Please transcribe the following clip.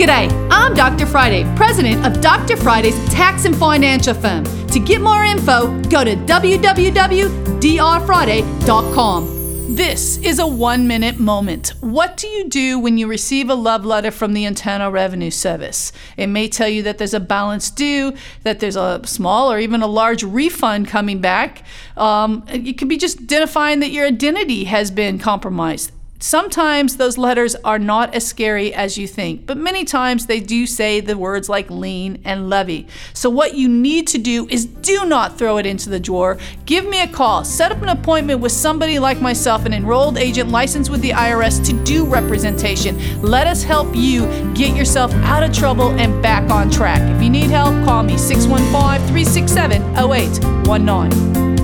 G'day, I'm Dr. Friday, president of Dr. Friday's tax and financial firm. To get more info, go to www.drfriday.com. This is a one minute moment. What do you do when you receive a love letter from the Internal Revenue Service? It may tell you that there's a balance due, that there's a small or even a large refund coming back. Um, it could be just identifying that your identity has been compromised. Sometimes those letters are not as scary as you think, but many times they do say the words like lien and levy. So, what you need to do is do not throw it into the drawer. Give me a call. Set up an appointment with somebody like myself, an enrolled agent licensed with the IRS to do representation. Let us help you get yourself out of trouble and back on track. If you need help, call me 615 367 0819.